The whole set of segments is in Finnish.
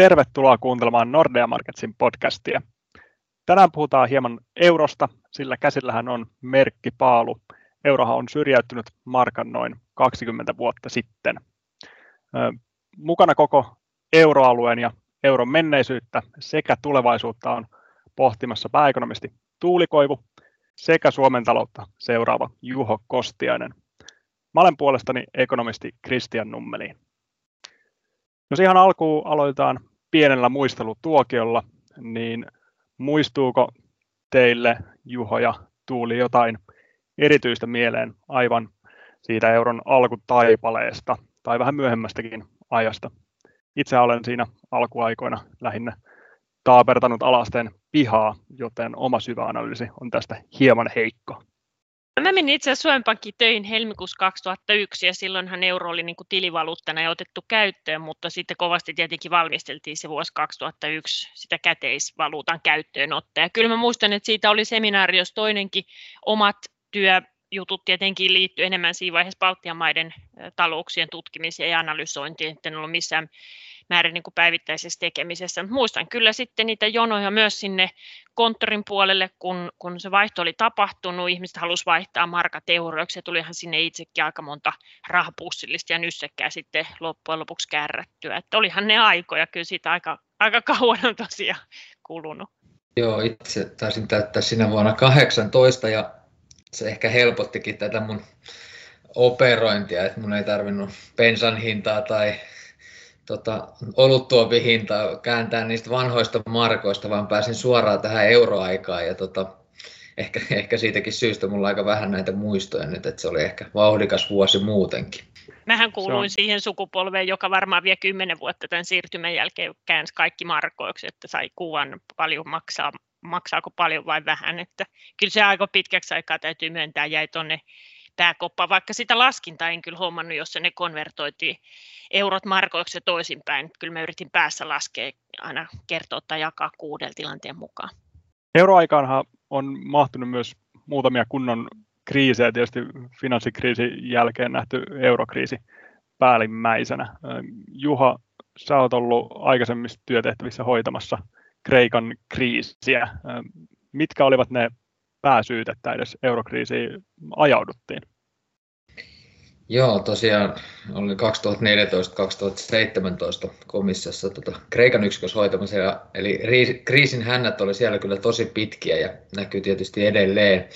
Tervetuloa kuuntelemaan Nordea Marketsin podcastia. Tänään puhutaan hieman eurosta, sillä käsillähän on merkkipaalu. Eurohan on syrjäyttynyt markan noin 20 vuotta sitten. Mukana koko euroalueen ja euron menneisyyttä sekä tulevaisuutta on pohtimassa pääekonomisti Tuuli Koivu sekä Suomen taloutta seuraava Juho Kostiainen. Mä olen puolestani ekonomisti Kristian Nummeliin. No ihan alkuun aloitetaan pienellä muistelutuokiolla, niin muistuuko teille Juho ja Tuuli jotain erityistä mieleen aivan siitä euron alkutaipaleesta tai vähän myöhemmästäkin ajasta? Itse olen siinä alkuaikoina lähinnä taapertanut alasteen pihaa, joten oma syvä analyysi on tästä hieman heikko. Mä menin itse asiassa Suomen Pankkiin töihin helmikuussa 2001 ja silloinhan euro oli niin kuin tilivaluuttana ja otettu käyttöön, mutta sitten kovasti tietenkin valmisteltiin se vuosi 2001 sitä käteisvaluutan käyttöönottoa. Ja kyllä mä muistan, että siitä oli seminaari, jos toinenkin omat työjutut tietenkin liittyy enemmän siinä vaiheessa Baltian maiden talouksien tutkimiseen ja analysointiin, että en ollut missään määrin niin kuin päivittäisessä tekemisessä. Muistan kyllä sitten niitä jonoja myös sinne konttorin puolelle, kun, kun se vaihto oli tapahtunut, ihmiset halusivat vaihtaa markat euroiksi, ja tulihan sinne itsekin aika monta rahapussillista ja nyssekkää sitten loppujen lopuksi kärrättyä. Että olihan ne aikoja, kyllä siitä aika, aika kauan on tosiaan kulunut. Joo, itse taisin täyttää sinä vuonna 18 ja se ehkä helpottikin tätä mun operointia, että mun ei tarvinnut bensan hintaa tai tota, oluttuopihinta kääntää niistä vanhoista markoista, vaan pääsin suoraan tähän euroaikaan ja tota, ehkä, ehkä siitäkin syystä mulla on aika vähän näitä muistoja nyt, että se oli ehkä vauhdikas vuosi muutenkin. Mähän kuuluin siihen sukupolveen, joka varmaan vielä kymmenen vuotta tämän siirtymän jälkeen käänsi kaikki markoiksi, että sai kuvan paljon maksaa, maksaako paljon vai vähän. Että kyllä se aika pitkäksi aikaa täytyy myöntää jäi tuonne koppa, vaikka sitä laskinta en kyllä huomannut, jos ne konvertoitiin eurot markoiksi ja toisinpäin. Kyllä mä yritin päässä laskea aina kertoa tai jakaa kuudella tilanteen mukaan. Euroaikaanhan on mahtunut myös muutamia kunnon kriisejä, tietysti finanssikriisin jälkeen nähty eurokriisi päällimmäisenä. Juha, sä oot ollut aikaisemmissa työtehtävissä hoitamassa Kreikan kriisiä. Mitkä olivat ne pääsyyt, että edes eurokriisiin ajauduttiin? Joo, tosiaan oli 2014-2017 komissiossa tota, Kreikan yksikössä hoitamassa, eli kriisin hännät oli siellä kyllä tosi pitkiä ja näkyy tietysti edelleen.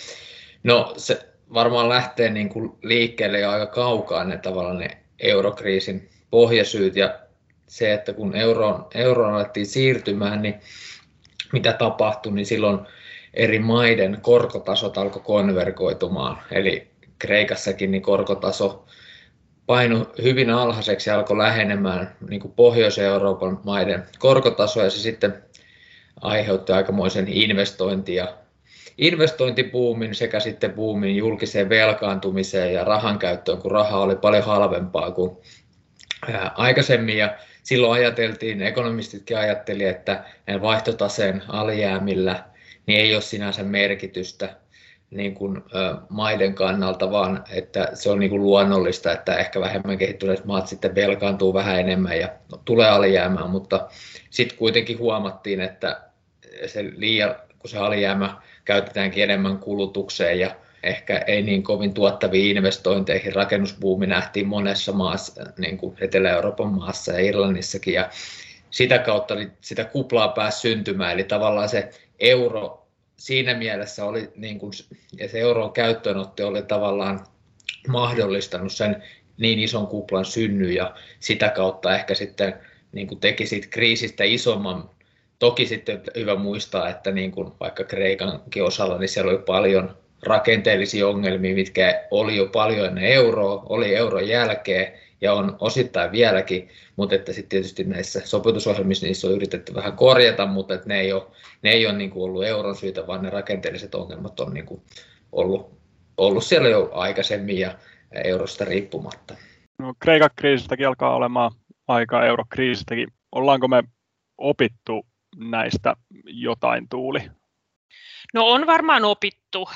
No se varmaan lähtee niin kuin liikkeelle jo aika kaukaa ne tavallaan ne eurokriisin pohjasyyt ja se, että kun euroon, euroon alettiin siirtymään, niin mitä tapahtui, niin silloin eri maiden korkotasot alkoi konvergoitumaan. Eli Kreikassakin niin korkotaso painu hyvin alhaiseksi ja alkoi lähenemään niin kuin Pohjois-Euroopan maiden korkotasoa ja se sitten aiheutti aikamoisen investointi- ja investointibuumin sekä sitten buumin julkiseen velkaantumiseen ja rahan käyttöön, kun raha oli paljon halvempaa kuin aikaisemmin. Ja silloin ajateltiin, ekonomistitkin ajatteli, että vaihtotaseen alijäämillä niin ei ole sinänsä merkitystä niin kuin, ö, maiden kannalta, vaan että se on niin kuin luonnollista, että ehkä vähemmän kehittyneet maat sitten velkaantuu vähän enemmän ja tulee alijäämään, mutta sitten kuitenkin huomattiin, että se liian, kun se alijäämä käytetäänkin enemmän kulutukseen ja ehkä ei niin kovin tuottaviin investointeihin. Rakennusbuumi nähtiin monessa maassa, niin kuin Etelä-Euroopan maassa ja Irlannissakin, ja sitä kautta sitä kuplaa pääsi syntymään, eli tavallaan se euro siinä mielessä oli, niin kuin, ja se euron käyttöönotto oli tavallaan mahdollistanut sen niin ison kuplan synny ja sitä kautta ehkä sitten niin kuin teki siitä kriisistä isomman. Toki sitten hyvä muistaa, että niin kuin vaikka Kreikankin osalla, niin siellä oli paljon rakenteellisia ongelmia, mitkä oli jo paljon ennen euroa, oli euron jälkeen ja on osittain vieläkin, mutta että sitten tietysti näissä sopeutusohjelmissa niissä on yritetty vähän korjata, mutta että ne ei ole, ne ei ole niin kuin ollut euron syytä, vaan ne rakenteelliset ongelmat on niin kuin ollut, ollut siellä jo aikaisemmin ja eurosta riippumatta. No, Kreikan kriisistäkin alkaa olemaan aika eurokriisistäkin. Ollaanko me opittu näistä jotain tuuli? No on varmaan opittu.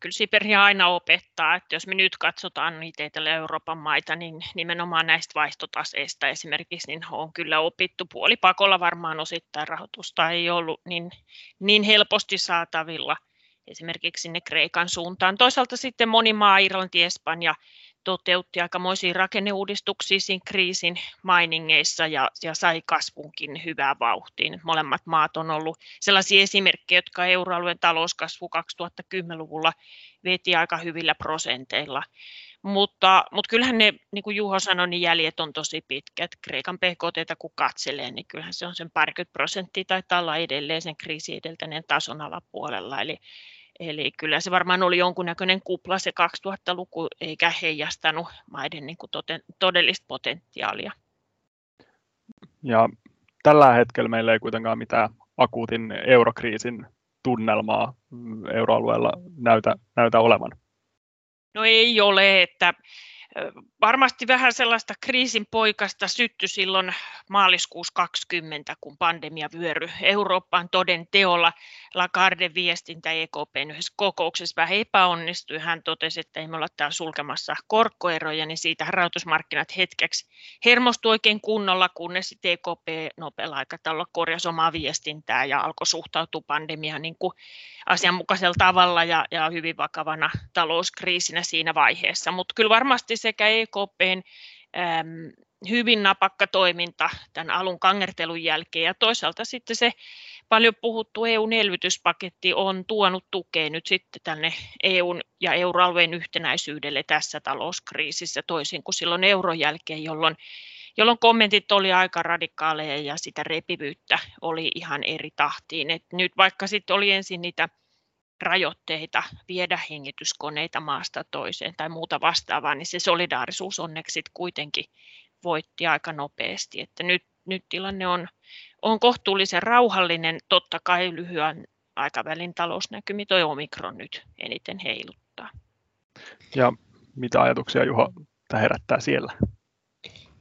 Kyllä Siperia aina opettaa, että jos me nyt katsotaan niitä Etelä-Euroopan maita, niin nimenomaan näistä vaihtotaseista esimerkiksi, niin on kyllä opittu. Puolipakolla varmaan osittain rahoitusta ei ollut niin, niin helposti saatavilla esimerkiksi sinne Kreikan suuntaan. Toisaalta sitten moni maa, Irlanti, Espanja, toteutti aikamoisia rakenneuudistuksia siinä kriisin mainingeissa ja, ja sai kasvunkin hyvää vauhtiin. Molemmat maat on ollut sellaisia esimerkkejä, jotka euroalueen talouskasvu 2010-luvulla veti aika hyvillä prosenteilla. Mutta, mutta kyllähän ne, niin kuin Juho sanoi, niin jäljet on tosi pitkät. Kreikan PKT, kun katselee, niin kyllähän se on sen parikymmentä prosenttia tai olla edelleen sen kriisi edeltäneen tason alapuolella. Eli, Eli kyllä se varmaan oli jonkunnäköinen kupla se 2000-luku, eikä heijastanut maiden niin kuin todellista potentiaalia. Ja tällä hetkellä meillä ei kuitenkaan mitään akuutin eurokriisin tunnelmaa euroalueella näytä, näytä olevan. No ei ole, että varmasti vähän sellaista kriisin poikasta sytty silloin maaliskuussa 20, kun pandemia vyöry Eurooppaan toden teolla. Lagarde viestintä EKPn yhdessä kokouksessa vähän epäonnistui. Hän totesi, että ei me olla täällä sulkemassa korkoeroja, niin siitä rahoitusmarkkinat hetkeksi hermostui oikein kunnolla, kunnes EKP nopealla aikataululla korjasi omaa viestintää ja alkoi suhtautua pandemiaan niin kuin asianmukaisella tavalla ja, ja hyvin vakavana talouskriisinä siinä vaiheessa. Mutta kyllä varmasti sekä EKPn äm, hyvin napakka toiminta tämän alun kangertelun jälkeen ja toisaalta sitten se paljon puhuttu EUn elvytyspaketti on tuonut tukea nyt sitten tänne EUn ja euroalueen yhtenäisyydelle tässä talouskriisissä toisin kuin silloin euron jälkeen, jolloin jolloin kommentit oli aika radikaaleja ja sitä repivyyttä oli ihan eri tahtiin. Et nyt vaikka sitten oli ensin niitä rajoitteita viedä hengityskoneita maasta toiseen tai muuta vastaavaa, niin se solidaarisuus onneksi kuitenkin voitti aika nopeasti. Että nyt, nyt tilanne on, on kohtuullisen rauhallinen, totta kai lyhyen aikavälin talousnäkymi toi omikron nyt eniten heiluttaa. Ja mitä ajatuksia Juho herättää siellä?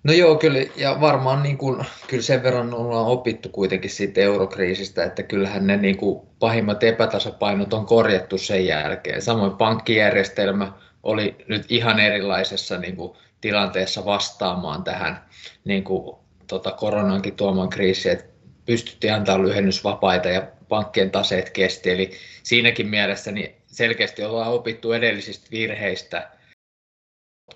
No joo, kyllä, ja varmaan niin kuin, kyllä sen verran ollaan opittu kuitenkin siitä eurokriisistä, että kyllähän ne niin kuin, pahimmat epätasapainot on korjattu sen jälkeen. Samoin pankkijärjestelmä oli nyt ihan erilaisessa niin kuin, tilanteessa vastaamaan tähän niin kuin, tota, koronankin tuomaan kriisiin, että pystyttiin antaa lyhennysvapaita ja pankkien taseet kesti. Eli siinäkin mielessä niin selkeästi ollaan opittu edellisistä virheistä –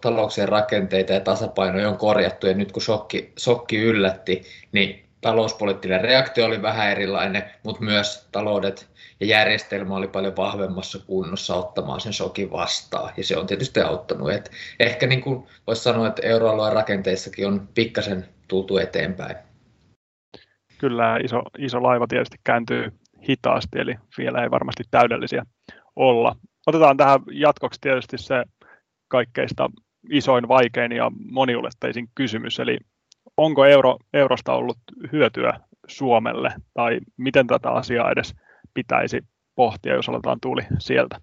talouksien rakenteita ja tasapainoja on korjattu ja nyt kun shokki, shokki yllätti, niin talouspoliittinen reaktio oli vähän erilainen, mutta myös taloudet ja järjestelmä oli paljon vahvemmassa kunnossa ottamaan sen shokin vastaan ja se on tietysti auttanut. Et ehkä niin kuin voisi sanoa, että euroalueen rakenteissakin on pikkasen tultu eteenpäin. Kyllä iso, iso laiva tietysti kääntyy hitaasti, eli vielä ei varmasti täydellisiä olla. Otetaan tähän jatkoksi tietysti se kaikkeista isoin, vaikein ja moniuletteisin kysymys, eli onko euro, eurosta ollut hyötyä Suomelle, tai miten tätä asiaa edes pitäisi pohtia, jos aletaan tuli sieltä?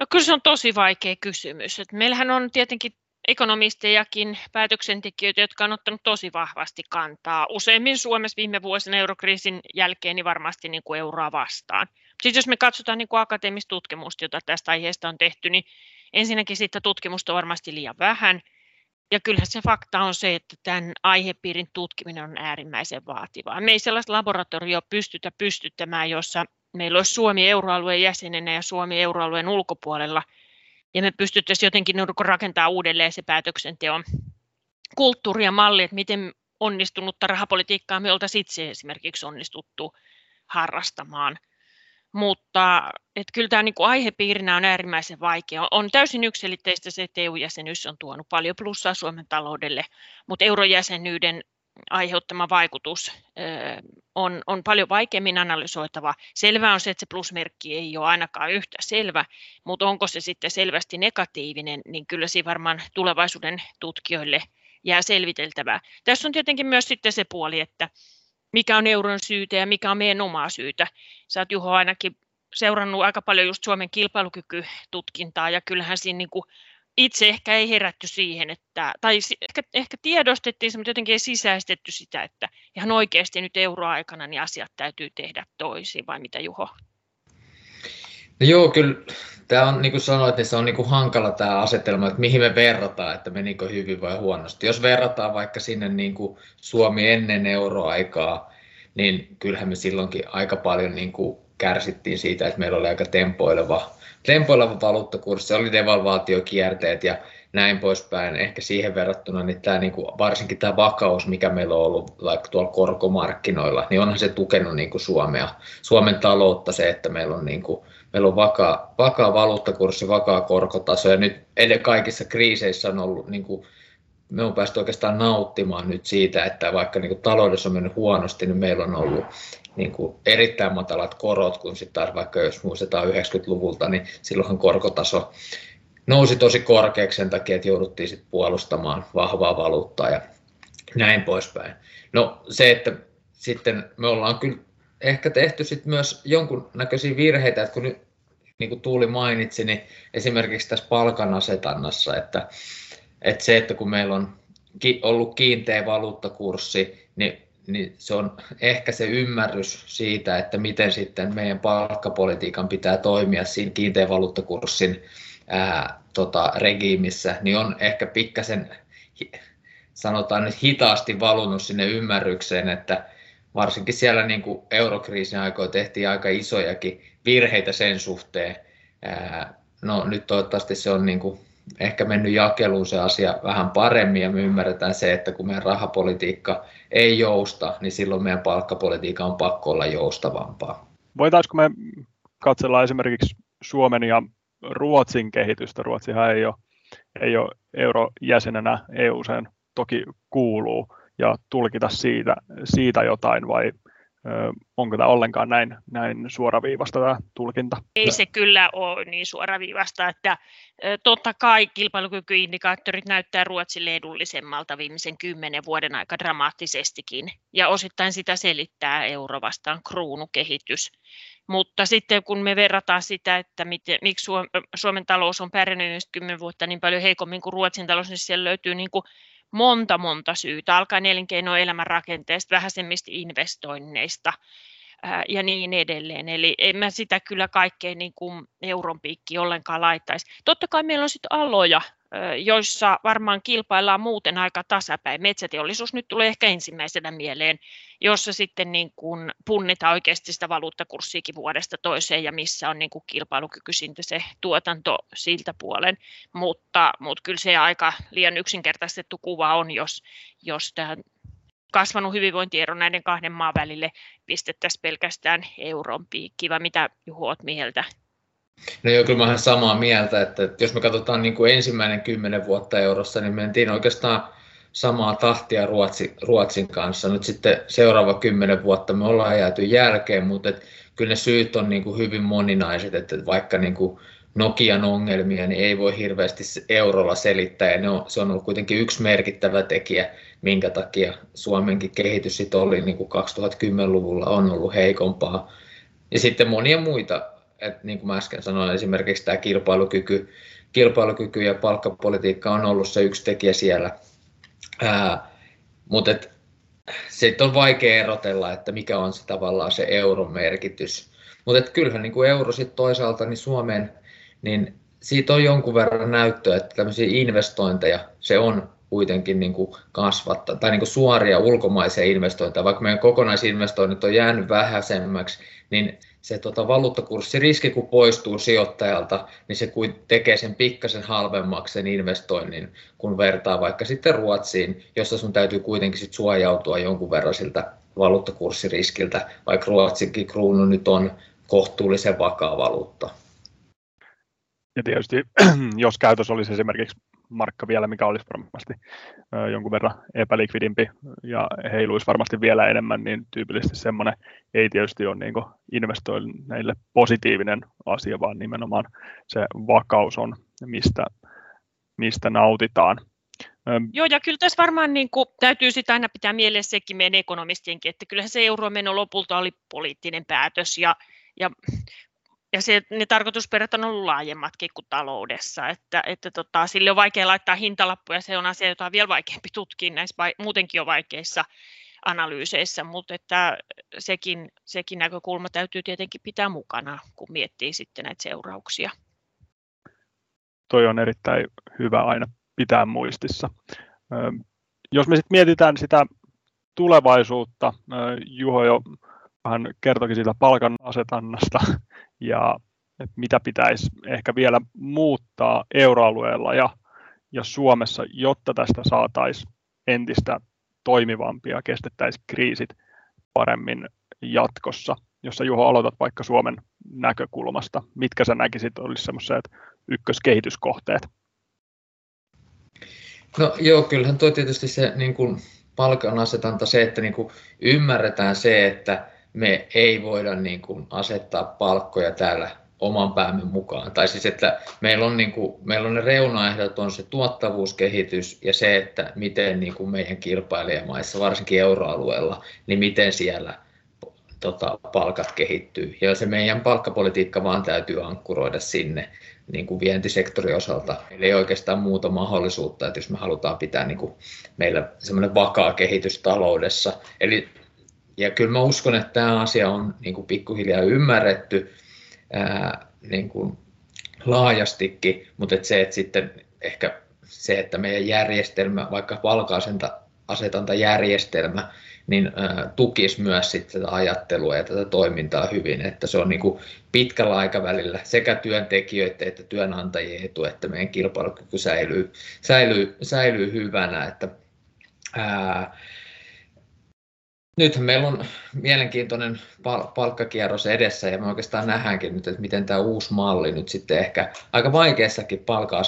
No kyllä se on tosi vaikea kysymys. Et meillähän on tietenkin ekonomistejakin päätöksentekijöitä, jotka on ottanut tosi vahvasti kantaa. Useimmin Suomessa viime vuosina eurokriisin jälkeen niin varmasti niin kuin euroa vastaan. Sitten jos me katsotaan niin akateemista tutkimusta, jota tästä aiheesta on tehty, niin ensinnäkin siitä tutkimusta on varmasti liian vähän. Ja kyllähän se fakta on se, että tämän aihepiirin tutkiminen on äärimmäisen vaativaa. Me ei sellaista laboratorioa pystytä pystyttämään, jossa meillä olisi Suomi euroalueen jäsenenä ja Suomi euroalueen ulkopuolella, ja me pystyttäisiin jotenkin rakentaa uudelleen se päätöksenteon kulttuuri ja malli, että miten onnistunutta rahapolitiikkaa me oltaisiin itse esimerkiksi onnistuttu harrastamaan – mutta et kyllä tämä niin kuin aihepiirinä on äärimmäisen vaikea. On täysin yksilitteistä se, että EU-jäsenyys on tuonut paljon plussaa Suomen taloudelle, mutta eurojäsenyyden aiheuttama vaikutus on, on paljon vaikeammin analysoitava. Selvää on se, että se plusmerkki ei ole ainakaan yhtä selvä, mutta onko se sitten selvästi negatiivinen, niin kyllä siinä varmaan tulevaisuuden tutkijoille jää selviteltävää. Tässä on tietenkin myös sitten se puoli, että mikä on euron syytä ja mikä on meidän omaa syytä. Sä oot Juho ainakin seurannut aika paljon just Suomen kilpailukykytutkintaa ja kyllähän siinä niin kuin itse ehkä ei herätty siihen, että, tai ehkä, ehkä tiedostettiin se, mutta jotenkin ei sisäistetty sitä, että ihan oikeasti nyt euroaikana niin asiat täytyy tehdä toisin, vai mitä Juho? No joo, kyllä tämä on, niin kuin sanoit, niin se on niin kuin hankala tämä asetelma, että mihin me verrataan, että menikö hyvin vai huonosti. Jos verrataan vaikka sinne niin kuin Suomi ennen euroaikaa, niin kyllähän me silloinkin aika paljon niin kuin kärsittiin siitä, että meillä oli aika tempoileva, tempoileva valuuttakurssi, oli devalvaatiokierteet ja näin poispäin. Ehkä siihen verrattuna niin tämä, niin kuin, varsinkin tämä vakaus, mikä meillä on ollut like, tuolla korkomarkkinoilla, niin onhan se tukenut niin kuin Suomea, Suomen taloutta se, että meillä on, niin kuin, meillä on vakaa, vakaa valuuttakurssi, vakaa korkotaso ja nyt edes kaikissa kriiseissä on ollut niin kuin, me on päästy oikeastaan nauttimaan nyt siitä, että vaikka niin kuin taloudessa on mennyt huonosti, niin meillä on ollut niin kuin erittäin matalat korot, kun sitten taas vaikka jos muistetaan 90-luvulta, niin silloinhan korkotaso nousi tosi korkeaksi sen takia, että jouduttiin sitten puolustamaan vahvaa valuuttaa ja näin poispäin. No se, että sitten me ollaan kyllä ehkä tehty sitten myös jonkunnäköisiä virheitä, että kun nyt niin kuin Tuuli mainitsi, niin esimerkiksi tässä palkanasetannassa, että, että se, että kun meillä on ollut kiinteä valuuttakurssi, niin niin se on ehkä se ymmärrys siitä, että miten sitten meidän palkkapolitiikan pitää toimia siinä kiinteän valuuttakurssin ää, tota, regiimissä, niin on ehkä pikkasen, sanotaan nyt hitaasti valunut sinne ymmärrykseen, että varsinkin siellä niin kuin eurokriisin aikoina tehtiin aika isojakin virheitä sen suhteen. No nyt toivottavasti se on niin kuin ehkä mennyt jakeluun se asia vähän paremmin ja me ymmärretään se, että kun meidän rahapolitiikka ei jousta, niin silloin meidän palkkapolitiikka on pakko olla joustavampaa. Voitaisiko me katsella esimerkiksi Suomen ja Ruotsin kehitystä? Ruotsihan ei ole, ei ole eurojäsenenä EU-seen toki kuuluu ja tulkita siitä, siitä jotain vai onko tämä ollenkaan näin, näin suoraviivasta tämä tulkinta? Ei se kyllä ole niin suoraviivasta, että totta kai kilpailukykyindikaattorit näyttää Ruotsille edullisemmalta viimeisen kymmenen vuoden aika dramaattisestikin, ja osittain sitä selittää euro vastaan kruunukehitys. Mutta sitten kun me verrataan sitä, että miten, miksi Suomen talous on pärjännyt 10 vuotta niin paljon heikommin kuin Ruotsin talous, niin siellä löytyy niin kuin monta monta syytä, alkaen elinkeinoelämän rakenteesta, vähäisemmistä investoinneista ja niin edelleen. Eli en mä sitä kyllä kaikkeen niin kuin euron piikki ollenkaan laittaisi. Totta kai meillä on sitten aloja, joissa varmaan kilpaillaan muuten aika tasapäin. Metsäteollisuus nyt tulee ehkä ensimmäisenä mieleen, jossa sitten niin kuin punnitaan oikeasti sitä valuuttakurssiikin vuodesta toiseen ja missä on niin kuin kilpailukykyisintä se tuotanto siltä puolen. Mutta, mutta kyllä se aika liian yksinkertaistettu kuva on, jos, jos tämä kasvanut hyvinvointiero näiden kahden maan välille pistettäisiin pelkästään euron piikki, vai mitä Juho olet mieltä? No joo, kyllä mä olen samaa mieltä, että, että jos me katsotaan niin kuin ensimmäinen kymmenen vuotta eurossa, niin mentiin oikeastaan samaa tahtia Ruotsi, Ruotsin kanssa. Nyt sitten seuraava kymmenen vuotta me ollaan jääty jälkeen, mutta et, kyllä ne syyt on niin kuin hyvin moninaiset, että vaikka niin kuin Nokian ongelmia niin ei voi hirveästi eurolla selittää, ja ne on, se on ollut kuitenkin yksi merkittävä tekijä, minkä takia Suomenkin kehitys sit oli niin kuin 2010-luvulla on ollut heikompaa. Ja sitten monia muita että niin kuin mä äsken sanoin, esimerkiksi tämä kilpailukyky, kilpailukyky ja palkkapolitiikka on ollut se yksi tekijä siellä. Ää, mutta et, sitten on vaikea erotella, että mikä on se tavallaan se euron merkitys. Mutta kyllähän niin kuin euro sitten toisaalta niin Suomeen, niin siitä on jonkun verran näyttöä, että tämmöisiä investointeja se on kuitenkin niin kuin kasvattaa, tai niin kuin suoria ulkomaisia investointeja, vaikka meidän kokonaisinvestoinnit on jäänyt vähäisemmäksi, niin se tota, valuuttakurssiriski, kun poistuu sijoittajalta, niin se tekee sen pikkasen halvemmaksi sen investoinnin, kun vertaa vaikka sitten Ruotsiin, jossa sun täytyy kuitenkin sit suojautua jonkun verran siltä valuuttakurssiriskiltä, vaikka Ruotsinkin kruunu nyt on kohtuullisen vakaa valuutta. Ja tietysti, jos käytös olisi esimerkiksi markka vielä, mikä olisi varmasti jonkun verran epälikvidimpi ja heiluisi varmasti vielä enemmän, niin tyypillisesti semmoinen ei tietysti ole niin investoinneille positiivinen asia, vaan nimenomaan se vakaus on, mistä, mistä nautitaan. Joo, ja kyllä tässä varmaan niin kuin, täytyy sitä aina pitää mielessä sekin meidän ekonomistienkin, että kyllähän se euromeno lopulta oli poliittinen päätös, ja, ja ja se, ne tarkoitusperät on ollut laajemmatkin kuin taloudessa, että, että tota, sille on vaikea laittaa hintalappuja, se on asia, jota on vielä vaikeampi tutkia näissä muutenkin jo vaikeissa analyyseissä, mutta että sekin, sekin näkökulma täytyy tietenkin pitää mukana, kun miettii sitten näitä seurauksia. Toi on erittäin hyvä aina pitää muistissa. Jos me sitten mietitään sitä tulevaisuutta, Juho jo vähän kertokin siitä palkan asetannasta ja että mitä pitäisi ehkä vielä muuttaa euroalueella ja, ja Suomessa, jotta tästä saataisiin entistä toimivampia ja kestettäisiin kriisit paremmin jatkossa. Jos Juho aloitat vaikka Suomen näkökulmasta, mitkä sä näkisit olisi semmoiset ykköskehityskohteet? No joo, kyllähän tuo tietysti se niin kuin palkan asetanta se, että niin kuin ymmärretään se, että me ei voida niin kuin asettaa palkkoja täällä oman päämme mukaan. Tai siis, että meillä on, niin kuin, meillä on ne reunaehdot, on se tuottavuuskehitys ja se, että miten niin kuin meidän kilpailijamaissa, varsinkin euroalueella, niin miten siellä tota, palkat kehittyy. Ja se meidän palkkapolitiikka vaan täytyy ankkuroida sinne niin kuin vientisektorin osalta. Eli ei oikeastaan muuta mahdollisuutta, että jos me halutaan pitää niin kuin meillä semmoinen vakaa kehitys taloudessa. Eli, ja kyllä mä uskon, että tämä asia on niin kuin pikkuhiljaa ymmärretty ää, niin kuin laajastikin, mutta että se, että sitten ehkä se, että meidän järjestelmä, vaikka palka-asetantajärjestelmä, niin tukisi myös sit tätä ajattelua ja tätä toimintaa hyvin, että se on niin kuin pitkällä aikavälillä sekä työntekijöiden että työnantajien etu, että meidän kilpailukyky säilyy, säilyy, säilyy hyvänä, että ää, Nythän meillä on mielenkiintoinen palkkakierros edessä ja me oikeastaan nähdäänkin nyt, että miten tämä uusi malli nyt sitten ehkä aika vaikeassakin palkka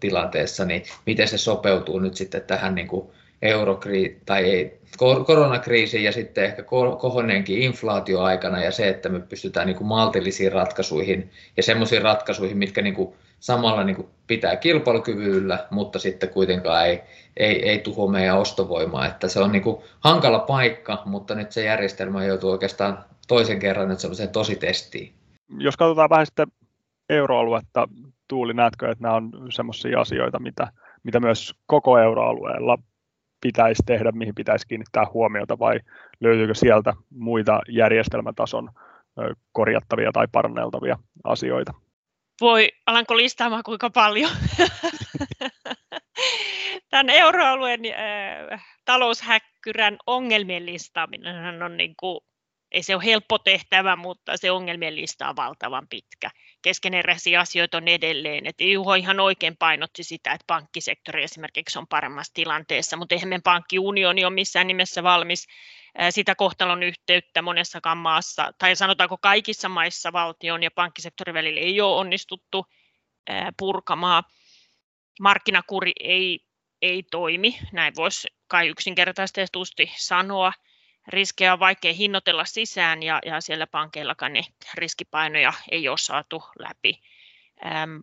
tilanteessa, niin miten se sopeutuu nyt sitten tähän niin kuin eurokriisi tai ei, koronakriisi ja sitten ehkä kohoneenkin inflaatioaikana ja se, että me pystytään niin kuin maltillisiin ratkaisuihin ja semmoisiin ratkaisuihin, mitkä niin kuin samalla niin kuin pitää kilpailukyvyllä, mutta sitten kuitenkaan ei, ei, ei tuho meidän ostovoimaa. Että se on niin kuin hankala paikka, mutta nyt se järjestelmä joutuu oikeastaan toisen kerran nyt semmoiseen tositestiin. Jos katsotaan vähän sitten euroaluetta, Tuuli, näetkö, että nämä on semmoisia asioita, mitä, mitä myös koko euroalueella pitäisi tehdä, mihin pitäisi kiinnittää huomiota vai löytyykö sieltä muita järjestelmätason korjattavia tai paranneltavia asioita? Voi, alanko listaamaan kuinka paljon? Tämän euroalueen äh, taloushäkkyrän ongelmien listaaminen on niin kuin, ei se ole helppo tehtävä, mutta se ongelmien lista on valtavan pitkä. Keskeneräisiä asioita on edelleen. Et Juho ihan oikein painotti sitä, että pankkisektori esimerkiksi on paremmassa tilanteessa, mutta eihän meidän pankkiunioni ole missään nimessä valmis sitä kohtalon yhteyttä monessakaan maassa, tai sanotaanko kaikissa maissa valtion ja pankkisektorin välillä ei ole onnistuttu purkamaan. Markkinakuri ei, ei toimi, näin voisi kai yksinkertaisesti sanoa. Riskejä on vaikea hinnoitella sisään ja, ja siellä pankeillakaan ne riskipainoja ei ole saatu läpi.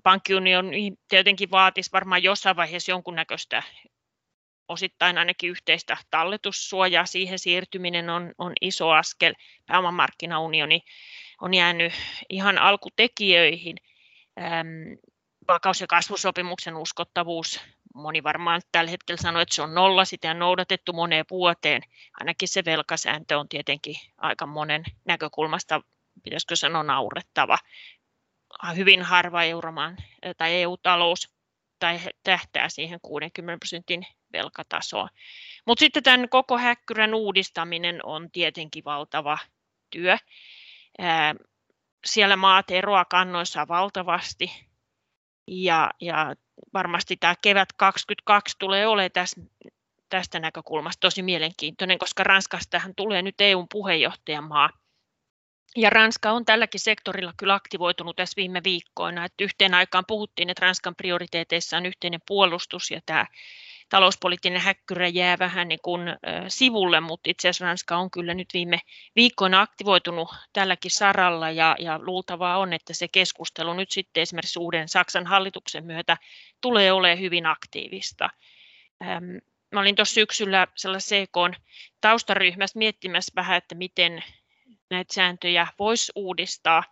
Pankkiunioni tietenkin vaatisi varmaan jossain vaiheessa jonkunnäköistä osittain ainakin yhteistä talletussuojaa. Siihen siirtyminen on, on iso askel. Pääomamarkkinaunioni on jäänyt ihan alkutekijöihin. Vakaus- ja kasvusopimuksen uskottavuus, moni varmaan tällä hetkellä sanoo, että se on nolla, sitä on noudatettu moneen vuoteen. Ainakin se velkasääntö on tietenkin aika monen näkökulmasta, pitäisikö sanoa naurettava. Hyvin harva euromaan tai EU-talous tai tähtää siihen 60 prosentin velkatasoa. Mutta sitten tämän koko häkkyrän uudistaminen on tietenkin valtava työ. Siellä maat eroa kannoissa valtavasti ja, ja varmasti tämä kevät 2022 tulee olemaan tästä, tästä näkökulmasta tosi mielenkiintoinen, koska Ranskastahan tulee nyt EUn puheenjohtajamaa – ja Ranska on tälläkin sektorilla kyllä aktivoitunut tässä viime viikkoina. Että yhteen aikaan puhuttiin, että Ranskan prioriteeteissa on yhteinen puolustus ja tämä talouspoliittinen häkkyrä jää vähän niin kuin sivulle, mutta itse asiassa Ranska on kyllä nyt viime viikkoina aktivoitunut tälläkin saralla ja, ja luultavaa on, että se keskustelu nyt sitten esimerkiksi uuden Saksan hallituksen myötä tulee olemaan hyvin aktiivista. Mä olin tuossa syksyllä sellaisessa CK taustaryhmässä miettimässä vähän, että miten näitä sääntöjä voisi uudistaa,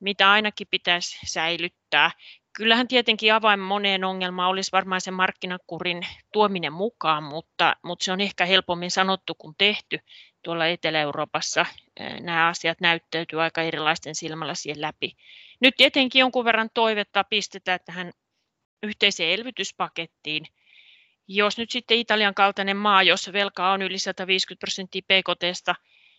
mitä ainakin pitäisi säilyttää. Kyllähän tietenkin avain moneen ongelmaan olisi varmaan se markkinakurin tuominen mukaan, mutta, mutta se on ehkä helpommin sanottu kuin tehty. Tuolla Etelä-Euroopassa nämä asiat näyttäytyy aika erilaisten silmällä siihen läpi. Nyt tietenkin jonkun verran toivetta pistetään tähän yhteiseen elvytyspakettiin. Jos nyt sitten Italian kaltainen maa, jossa velkaa on yli 150 prosenttia PKTstä,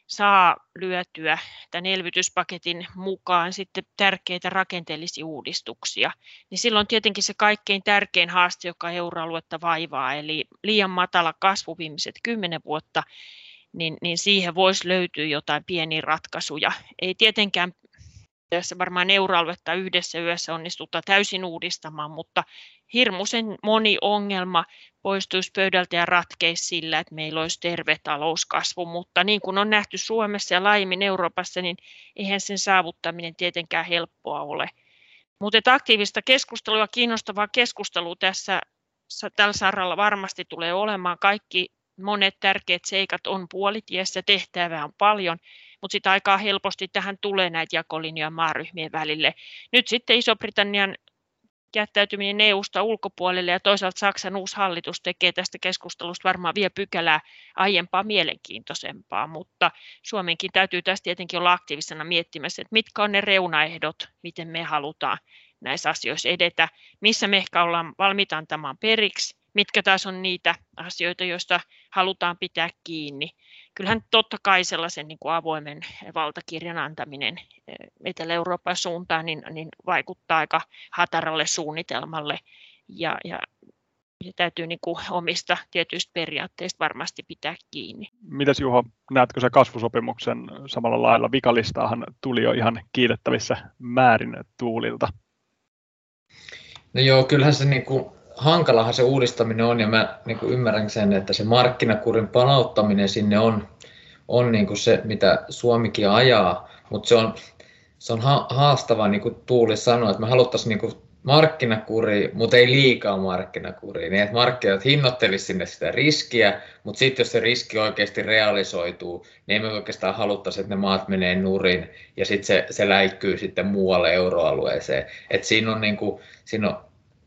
saa lyötyä tämän elvytyspaketin mukaan sitten tärkeitä rakenteellisia uudistuksia, niin silloin tietenkin se kaikkein tärkein haaste, joka euroaluetta vaivaa, eli liian matala kasvu viimeiset kymmenen vuotta, niin, niin siihen voisi löytyä jotain pieniä ratkaisuja. Ei tietenkään tässä varmaan euroaluetta yhdessä yössä onnistuta täysin uudistamaan, mutta hirmuisen moni ongelma poistuisi pöydältä ja ratkeisi sillä, että meillä olisi terve talouskasvu, mutta niin kuin on nähty Suomessa ja laajemmin Euroopassa, niin eihän sen saavuttaminen tietenkään helppoa ole. Mutta aktiivista keskustelua kiinnostavaa keskustelua tässä tällä saralla varmasti tulee olemaan. Kaikki monet tärkeät seikat on puolitiessä, tehtävää on paljon, mutta sitä aikaa helposti tähän tulee näitä jakolinjoja maaryhmien välille. Nyt sitten Iso-Britannian jättäytyminen EU-sta ulkopuolelle ja toisaalta Saksan uusi hallitus tekee tästä keskustelusta varmaan vielä pykälää aiempaa mielenkiintoisempaa, mutta Suomenkin täytyy tässä tietenkin olla aktiivisena miettimässä, että mitkä on ne reunaehdot, miten me halutaan näissä asioissa edetä, missä me ehkä ollaan valmiita antamaan periksi, mitkä taas on niitä asioita, joista halutaan pitää kiinni kyllähän totta kai sellaisen niin kuin avoimen valtakirjan antaminen eh, Etelä-Euroopan suuntaan niin, niin vaikuttaa aika hataralle suunnitelmalle ja, ja se täytyy niin kuin omista tietyistä periaatteista varmasti pitää kiinni. Mitäs Juho, näetkö se kasvusopimuksen samalla lailla? Vikalistaahan tuli jo ihan kiitettävissä määrin tuulilta. No joo, kyllähän se niin kuin hankalahan se uudistaminen on ja mä niin kuin ymmärrän sen, että se markkinakurin palauttaminen sinne on, on niin kuin se, mitä Suomikin ajaa, mutta se on, se on haastavaa, niin kuin Tuuli sanoi, että me haluttaisiin niin kuin markkinakuri, mutta ei liikaa markkinakuri, niin että markkinat hinnoittelisi sinne sitä riskiä, mutta sitten jos se riski oikeasti realisoituu, niin emme oikeastaan haluttaisi, että ne maat menee nurin ja sitten se, se läikkyy sitten muualle euroalueeseen. Et siinä on, niin kuin, siinä on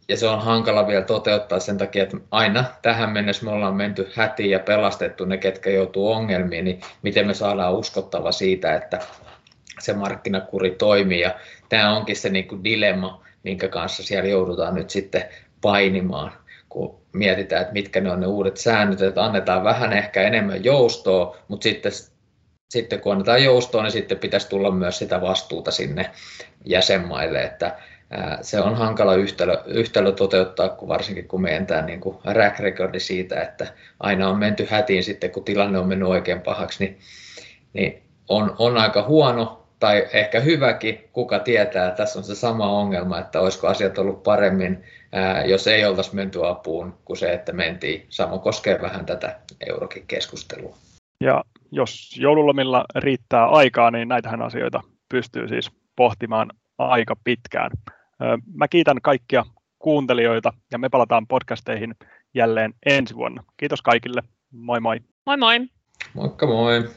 ja se on hankala vielä toteuttaa sen takia, että aina tähän mennessä me ollaan menty hätiin ja pelastettu ne, ketkä joutuu ongelmiin, niin miten me saadaan uskottava siitä, että se markkinakuri toimii. Ja tämä onkin se niin kuin dilemma, minkä kanssa siellä joudutaan nyt sitten painimaan, kun mietitään, että mitkä ne on ne uudet säännöt, että annetaan vähän ehkä enemmän joustoa, mutta sitten, sitten kun annetaan joustoa, niin sitten pitäisi tulla myös sitä vastuuta sinne jäsenmaille, että se on hankala yhtälö, yhtälö toteuttaa, kun varsinkin kun meidän tämä niin rack recordi siitä, että aina on menty hätiin sitten, kun tilanne on mennyt oikein pahaksi, niin, niin on, on aika huono tai ehkä hyväkin, kuka tietää, tässä on se sama ongelma, että olisiko asiat ollut paremmin, jos ei oltaisi menty apuun, kuin se, että mentiin. Sama koskee vähän tätä eurokin keskustelua. Ja jos joululomilla riittää aikaa, niin näitähän asioita pystyy siis pohtimaan aika pitkään. Mä kiitän kaikkia kuuntelijoita ja me palataan podcasteihin jälleen ensi vuonna. Kiitos kaikille. Moi moi. Moi moi. Moikka moi.